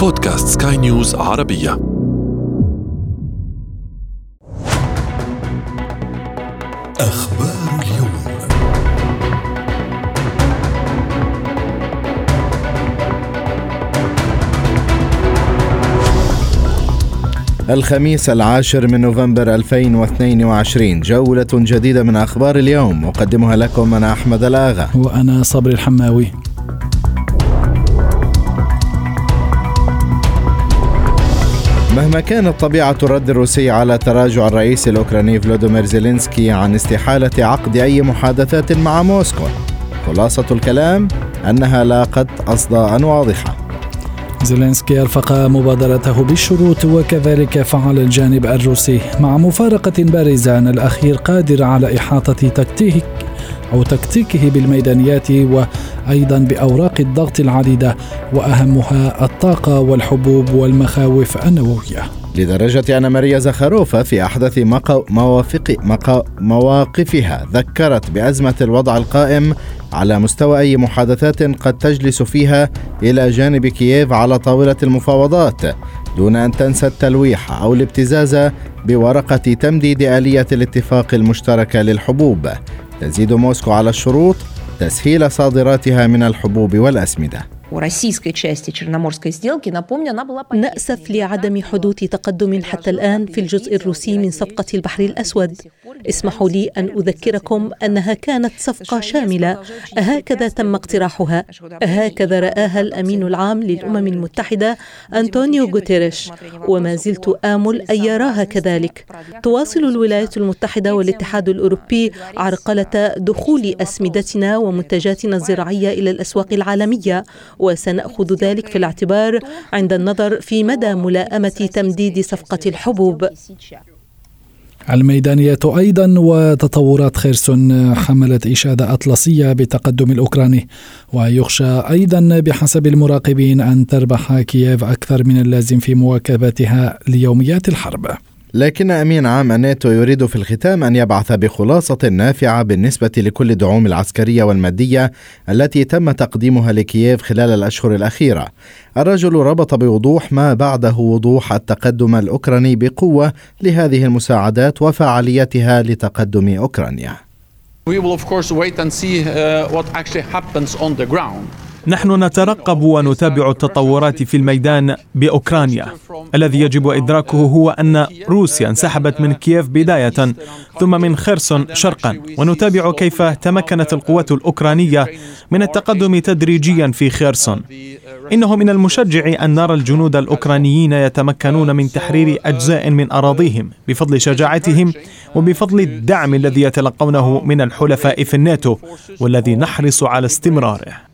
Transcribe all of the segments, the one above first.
بودكاست سكاي نيوز عربية. أخبار اليوم. الخميس العاشر من نوفمبر 2022 جولة جديدة من أخبار اليوم أقدمها لكم أنا أحمد الآغا. وأنا صبري الحماوي. مهما كانت طبيعة الرد الروسي على تراجع الرئيس الأوكراني فلوديمير زيلينسكي عن استحالة عقد أي محادثات مع موسكو خلاصة الكلام أنها لاقت أصداء واضحة. زيلينسكي أرفق مبادرته بالشروط وكذلك فعل الجانب الروسي مع مفارقة بارزة أن الأخير قادر على إحاطة تكتيك أو تكتيكه بالميدانيات وأيضا بأوراق الضغط العديدة وأهمها الطاقة والحبوب والمخاوف النووية. لدرجة أن ماريا زخاروفا في أحدث مقا... مواقفها ذكرت بأزمة الوضع القائم على مستوى أي محادثات قد تجلس فيها إلى جانب كييف على طاولة المفاوضات. دون أن تنسى التلويح أو الابتزاز بورقة تمديد آلية الاتفاق المشتركة للحبوب. تزيد موسكو على الشروط تسهيل صادراتها من الحبوب والأسمدة. российской части Черноморской сделки, напомню, она была نأسف لعدم حدوث تقدم حتى الآن في الجزء الروسي من صفقة البحر الأسود اسمحوا لي أن أذكركم أنها كانت صفقة شاملة هكذا تم اقتراحها هكذا رآها الأمين العام للأمم المتحدة أنطونيو غوتيريش وما زلت آمل أن يراها كذلك تواصل الولايات المتحدة والاتحاد الأوروبي عرقلة دخول أسمدتنا ومنتجاتنا الزراعية إلى الأسواق العالمية وسنأخذ ذلك في الاعتبار عند النظر في مدى ملائمة تمديد صفقة الحبوب. الميدانية أيضا وتطورات خيرسون حملت إشادة أطلسية بتقدم الأوكراني ويخشى أيضا بحسب المراقبين أن تربح كييف أكثر من اللازم في مواكبتها ليوميات الحرب. لكن أمين عام الناتو يريد في الختام أن يبعث بخلاصة نافعة بالنسبة لكل الدعوم العسكرية والمادية التي تم تقديمها لكييف خلال الأشهر الأخيرة. الرجل ربط بوضوح ما بعده وضوح التقدم الأوكراني بقوة لهذه المساعدات وفعاليتها لتقدم أوكرانيا. We will of course wait and see uh, what actually happens on the ground. نحن نترقب ونتابع التطورات في الميدان بأوكرانيا. الذي يجب إدراكه هو أن روسيا انسحبت من كييف بداية ثم من خيرسون شرقا. ونتابع كيف تمكنت القوات الأوكرانية من التقدم تدريجيا في خيرسون. إنه من المشجع أن نرى الجنود الأوكرانيين يتمكنون من تحرير أجزاء من أراضيهم بفضل شجاعتهم وبفضل الدعم الذي يتلقونه من الحلفاء في الناتو والذي نحرص على استمراره.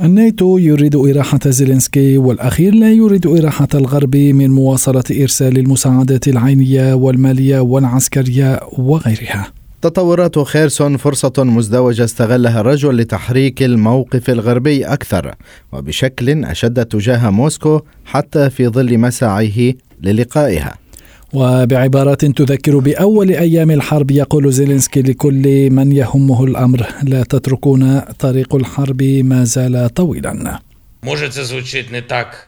الناتو يريد إراحة زيلينسكي والأخير لا يريد إراحة الغرب من مواصلة إرسال المساعدات العينية والمالية والعسكرية وغيرها. تطورات خيرسون فرصة مزدوجة استغلها الرجل لتحريك الموقف الغربي أكثر وبشكل أشد تجاه موسكو حتى في ظل مساعيه للقائها. وبعبارات تذكر بأول أيام الحرب يقول زيلينسكي لكل من يهمه الأمر لا تتركون طريق الحرب ما زال طويلا.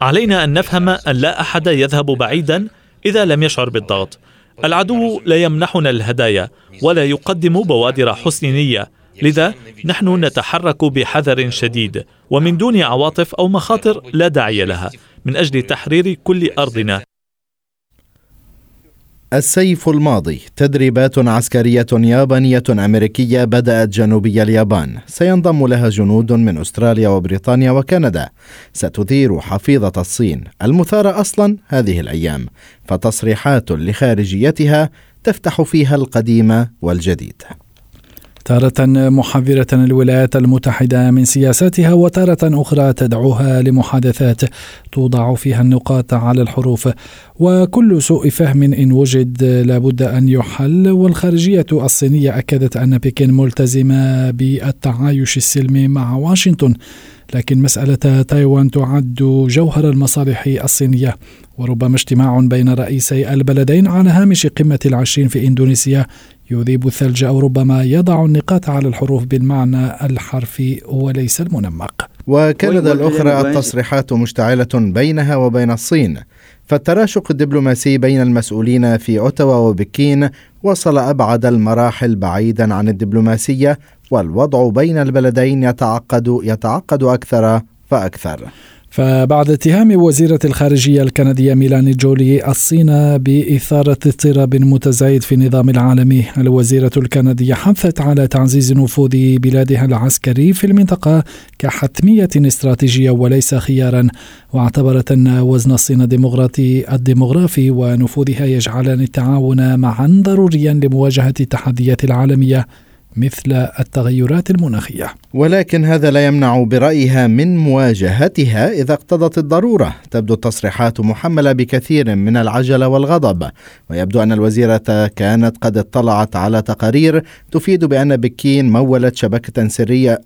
علينا أن نفهم أن لا أحد يذهب بعيدا إذا لم يشعر بالضغط. العدو لا يمنحنا الهدايا ولا يقدم بوادر حسن نية لذا نحن نتحرك بحذر شديد ومن دون عواطف أو مخاطر لا داعي لها من أجل تحرير كل أرضنا. السيف الماضي تدريبات عسكرية يابانية أمريكية بدأت جنوبي اليابان. سينضم لها جنود من أستراليا وبريطانيا وكندا. ستثير حفيظة الصين المثارة أصلا هذه الأيام. فتصريحات لخارجيتها تفتح فيها القديم والجديد. تارة محذرة الولايات المتحدة من سياساتها وتارة أخرى تدعوها لمحادثات توضع فيها النقاط على الحروف. وكل سوء فهم إن وجد لابد أن يحل. والخارجية الصينية أكدت أن بكين ملتزمة بالتعايش السلمي مع واشنطن. لكن مسألة تايوان تعد جوهر المصالح الصينية وربما اجتماع بين رئيسي البلدين على هامش قمة العشرين في إندونيسيا يذيب الثلج أو ربما يضع النقاط على الحروف بالمعنى الحرفي وليس المنمق. وكندا الأخرى التصريحات مشتعلة بينها وبين الصين فالتراشق الدبلوماسي بين المسؤولين في أوتاوا وبكين وصل أبعد المراحل بعيدا عن الدبلوماسية والوضع بين البلدين يتعقد يتعقد أكثر فأكثر. فبعد اتهام وزيرة الخارجية الكندية ميلاني جولي الصين بإثارة اضطراب متزايد في النظام العالمي الوزيرة الكندية حثت على تعزيز نفوذ بلادها العسكري في المنطقة كحتمية استراتيجية وليس خيارا. واعتبرت أن وزن الصين الديمقراطي الديمغرافي ونفوذها يجعلان التعاون معا ضروريا لمواجهة التحديات العالمية. مثل التغيرات المناخية. ولكن هذا لا يمنع برأيها من مواجهتها إذا اقتضت الضرورة، تبدو التصريحات محملة بكثير من العجلة والغضب، ويبدو أن الوزيرة كانت قد اطلعت على تقارير تفيد بأن بكين مولت شبكة سرية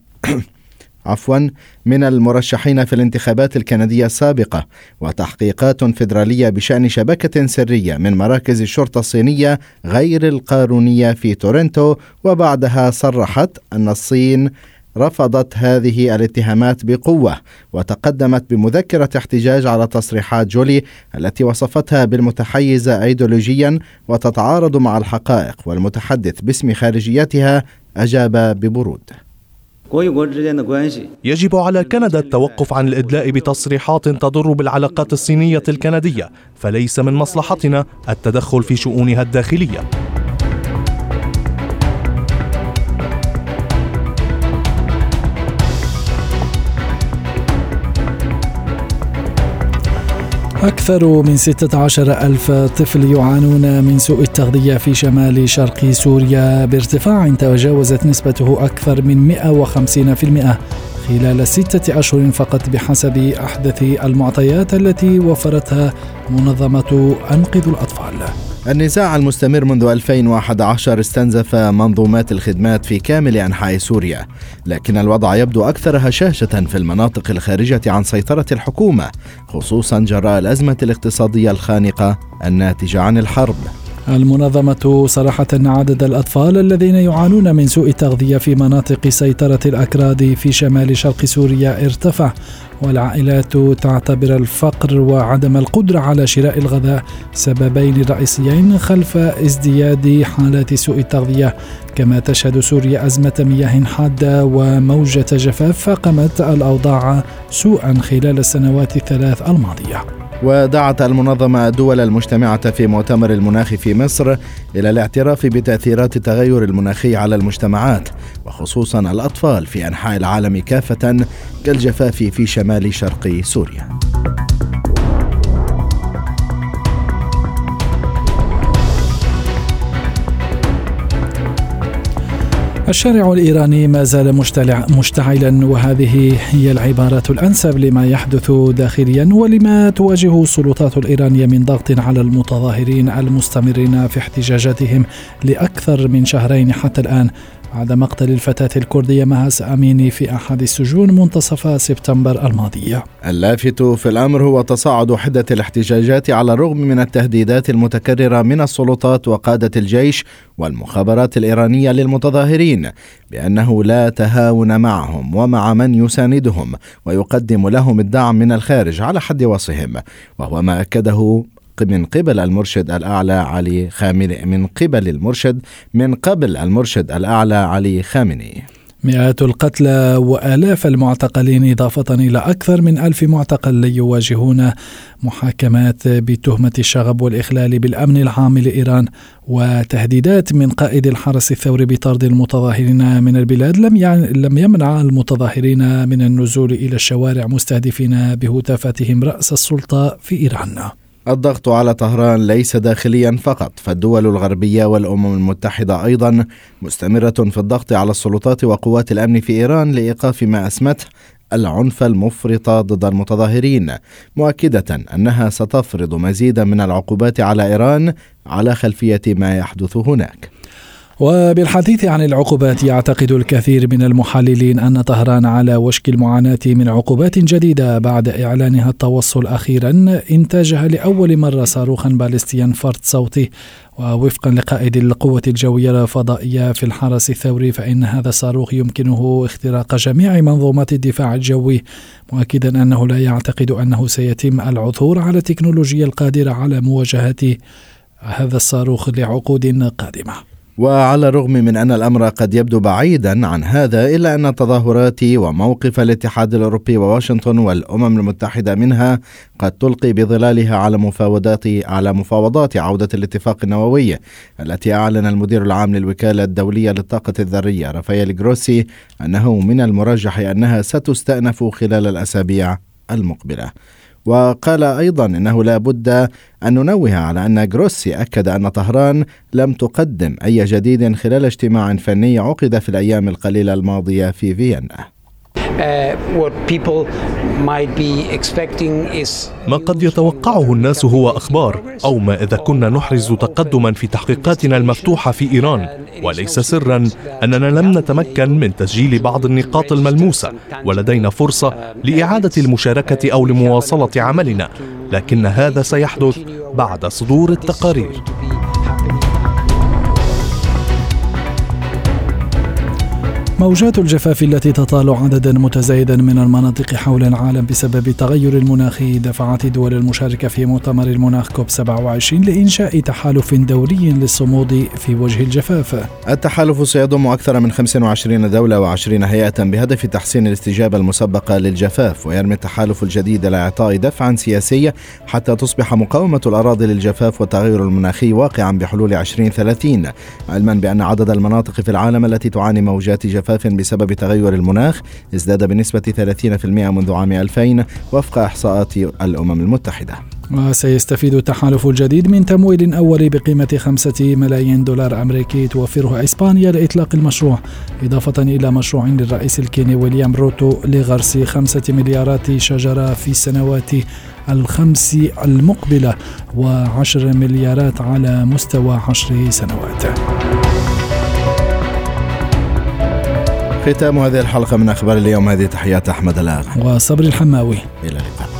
عفوا من المرشحين في الانتخابات الكندية السابقة وتحقيقات فيدرالية بشأن شبكة سرية من مراكز الشرطة الصينية غير القانونية في تورنتو وبعدها صرحت أن الصين رفضت هذه الاتهامات بقوة وتقدمت بمذكرة احتجاج على تصريحات جولي التي وصفتها بالمتحيزة أيديولوجيا وتتعارض مع الحقائق والمتحدث باسم خارجيتها أجاب ببرود. يجب على كندا التوقف عن الإدلاء بتصريحات تضر بالعلاقات الصينية الكندية فليس من مصلحتنا التدخل في شؤونها الداخلية. أكثر من 16 ألف طفل يعانون من سوء التغذية في شمال شرق سوريا. بارتفاع تجاوزت نسبته أكثر من 150% خلال ستة أشهر فقط بحسب أحدث المعطيات التي وفرتها منظمة أنقذ الأطفال. النزاع المستمر منذ 2011 استنزف منظومات الخدمات في كامل أنحاء سوريا، لكن الوضع يبدو أكثر هشاشة في المناطق الخارجة عن سيطرة الحكومة، خصوصا جراء الأزمة الاقتصادية الخانقة الناتجة عن الحرب. المنظمة صرحت أن عدد الأطفال الذين يعانون من سوء التغذية في مناطق سيطرة الأكراد في شمال شرق سوريا ارتفع والعائلات تعتبر الفقر وعدم القدرة على شراء الغذاء سببين رئيسيين خلف ازدياد حالات سوء التغذية. كما تشهد سوريا أزمة مياه حادة وموجة جفاف فقمت الأوضاع سوءا خلال السنوات الثلاث الماضية. ودعت المنظمة الدول المجتمعة في مؤتمر المناخ في مصر إلى الاعتراف بتأثيرات التغير المناخي على المجتمعات وخصوصا الأطفال في أنحاء العالم كافة كالجفاف في شمال شرق سوريا. الشارع الإيراني ما زال مشتعلا وهذه هي العبارة الأنسب لما يحدث داخليا ولما تواجه السلطات الإيرانية من ضغط على المتظاهرين المستمرين في احتجاجاتهم لأكثر من شهرين حتى الآن بعد مقتل الفتاة الكردية مهاس أميني في أحد السجون منتصف سبتمبر الماضية اللافت في الأمر هو تصاعد حدة الاحتجاجات على الرغم من التهديدات المتكررة من السلطات وقادة الجيش والمخابرات الإيرانية للمتظاهرين بأنه لا تهاون معهم ومع من يساندهم ويقدم لهم الدعم من الخارج على حد وصفهم وهو ما أكده من قبل المرشد الأعلى علي خامنئي من قبل المرشد من قبل المرشد الأعلى علي خامنئي مئات القتلى وآلاف المعتقلين إضافة إلى أكثر من ألف معتقل يواجهون محاكمات بتهمة الشغب والإخلال بالأمن العام لإيران وتهديدات من قائد الحرس الثوري بطرد المتظاهرين من البلاد لم لم يمنع المتظاهرين من النزول إلى الشوارع مستهدفين بهتافاتهم رأس السلطة في إيران. الضغط على طهران ليس داخليا فقط فالدول الغربية والأمم المتحدة أيضا مستمرة في الضغط على السلطات وقوات الأمن في إيران لإيقاف ما أسمته العنف المفرط ضد المتظاهرين مؤكدة أنها ستفرض مزيدا من العقوبات على إيران على خلفية ما يحدث هناك. وبالحديث عن العقوبات يعتقد الكثير من المحللين أن طهران على وشك المعاناة من عقوبات جديدة بعد إعلانها التوصل أخيرا إنتاجها لأول مرة صاروخا باليستيا فرد صوتي. ووفقا لقائد القوة الجوية الفضائية في الحرس الثوري فإن هذا الصاروخ يمكنه اختراق جميع منظومات الدفاع الجوي مؤكدا أنه لا يعتقد أنه سيتم العثور على التكنولوجيا القادرة على مواجهة هذا الصاروخ لعقود قادمة. وعلى الرغم من أن الأمر قد يبدو بعيدا عن هذا إلا أن التظاهرات وموقف الاتحاد الأوروبي وواشنطن والأمم المتحدة منها قد تلقي بظلالها على مفاوضات على مفاوضات عودة الاتفاق النووي التي أعلن المدير العام للوكالة الدولية للطاقة الذرية رافائيل جروسي أنه من المرجح أنها ستستأنف خلال الأسابيع المقبلة. وقال أيضا أنه لا بد أن ننوه على أن جروسي أكد أن طهران لم تقدم أي جديد خلال اجتماع فني عقد في الأيام القليلة الماضية في فيينا. ما قد يتوقعه الناس هو أخبار أو ما إذا كنا نحرز تقدما في تحقيقاتنا المفتوحة في إيران وليس سرا أننا لم نتمكن من تسجيل بعض النقاط الملموسة ولدينا فرصة لإعادة المشاركة أو لمواصلة عملنا لكن هذا سيحدث بعد صدور التقارير. موجات الجفاف التي تطال عددا متزايدا من المناطق حول العالم بسبب التغير المناخي دفعت الدول المشاركة في مؤتمر المناخ كوب 27 لإنشاء تحالف دولي للصمود في وجه الجفاف. التحالف سيضم أكثر من 25 دولة و20 هيئة بهدف تحسين الاستجابة المسبقة للجفاف ويرمي التحالف الجديد لإعطاء دفعا سياسي حتى تصبح مقاومة الأراضي للجفاف والتغير المناخي واقعا بحلول 2030 علما بأن عدد المناطق في العالم التي تعاني موجات جفاف جفاف بسبب تغير المناخ ازداد بنسبة 30% منذ عام 2000 وفق إحصاءات الأمم المتحدة. وسيستفيد التحالف الجديد من تمويل أولي بقيمة خمسة ملايين دولار أمريكي توفره إسبانيا لإطلاق المشروع إضافة إلى مشروع للرئيس الكيني ويليام روتو لغرس خمسة مليارات شجرة في السنوات الخمس المقبلة وعشر مليارات على مستوى عشر سنوات. ختام هذه الحلقة من أخبار اليوم. هذه تحيات أحمد الآغا وصبري الحماوي. إلى اللقاء.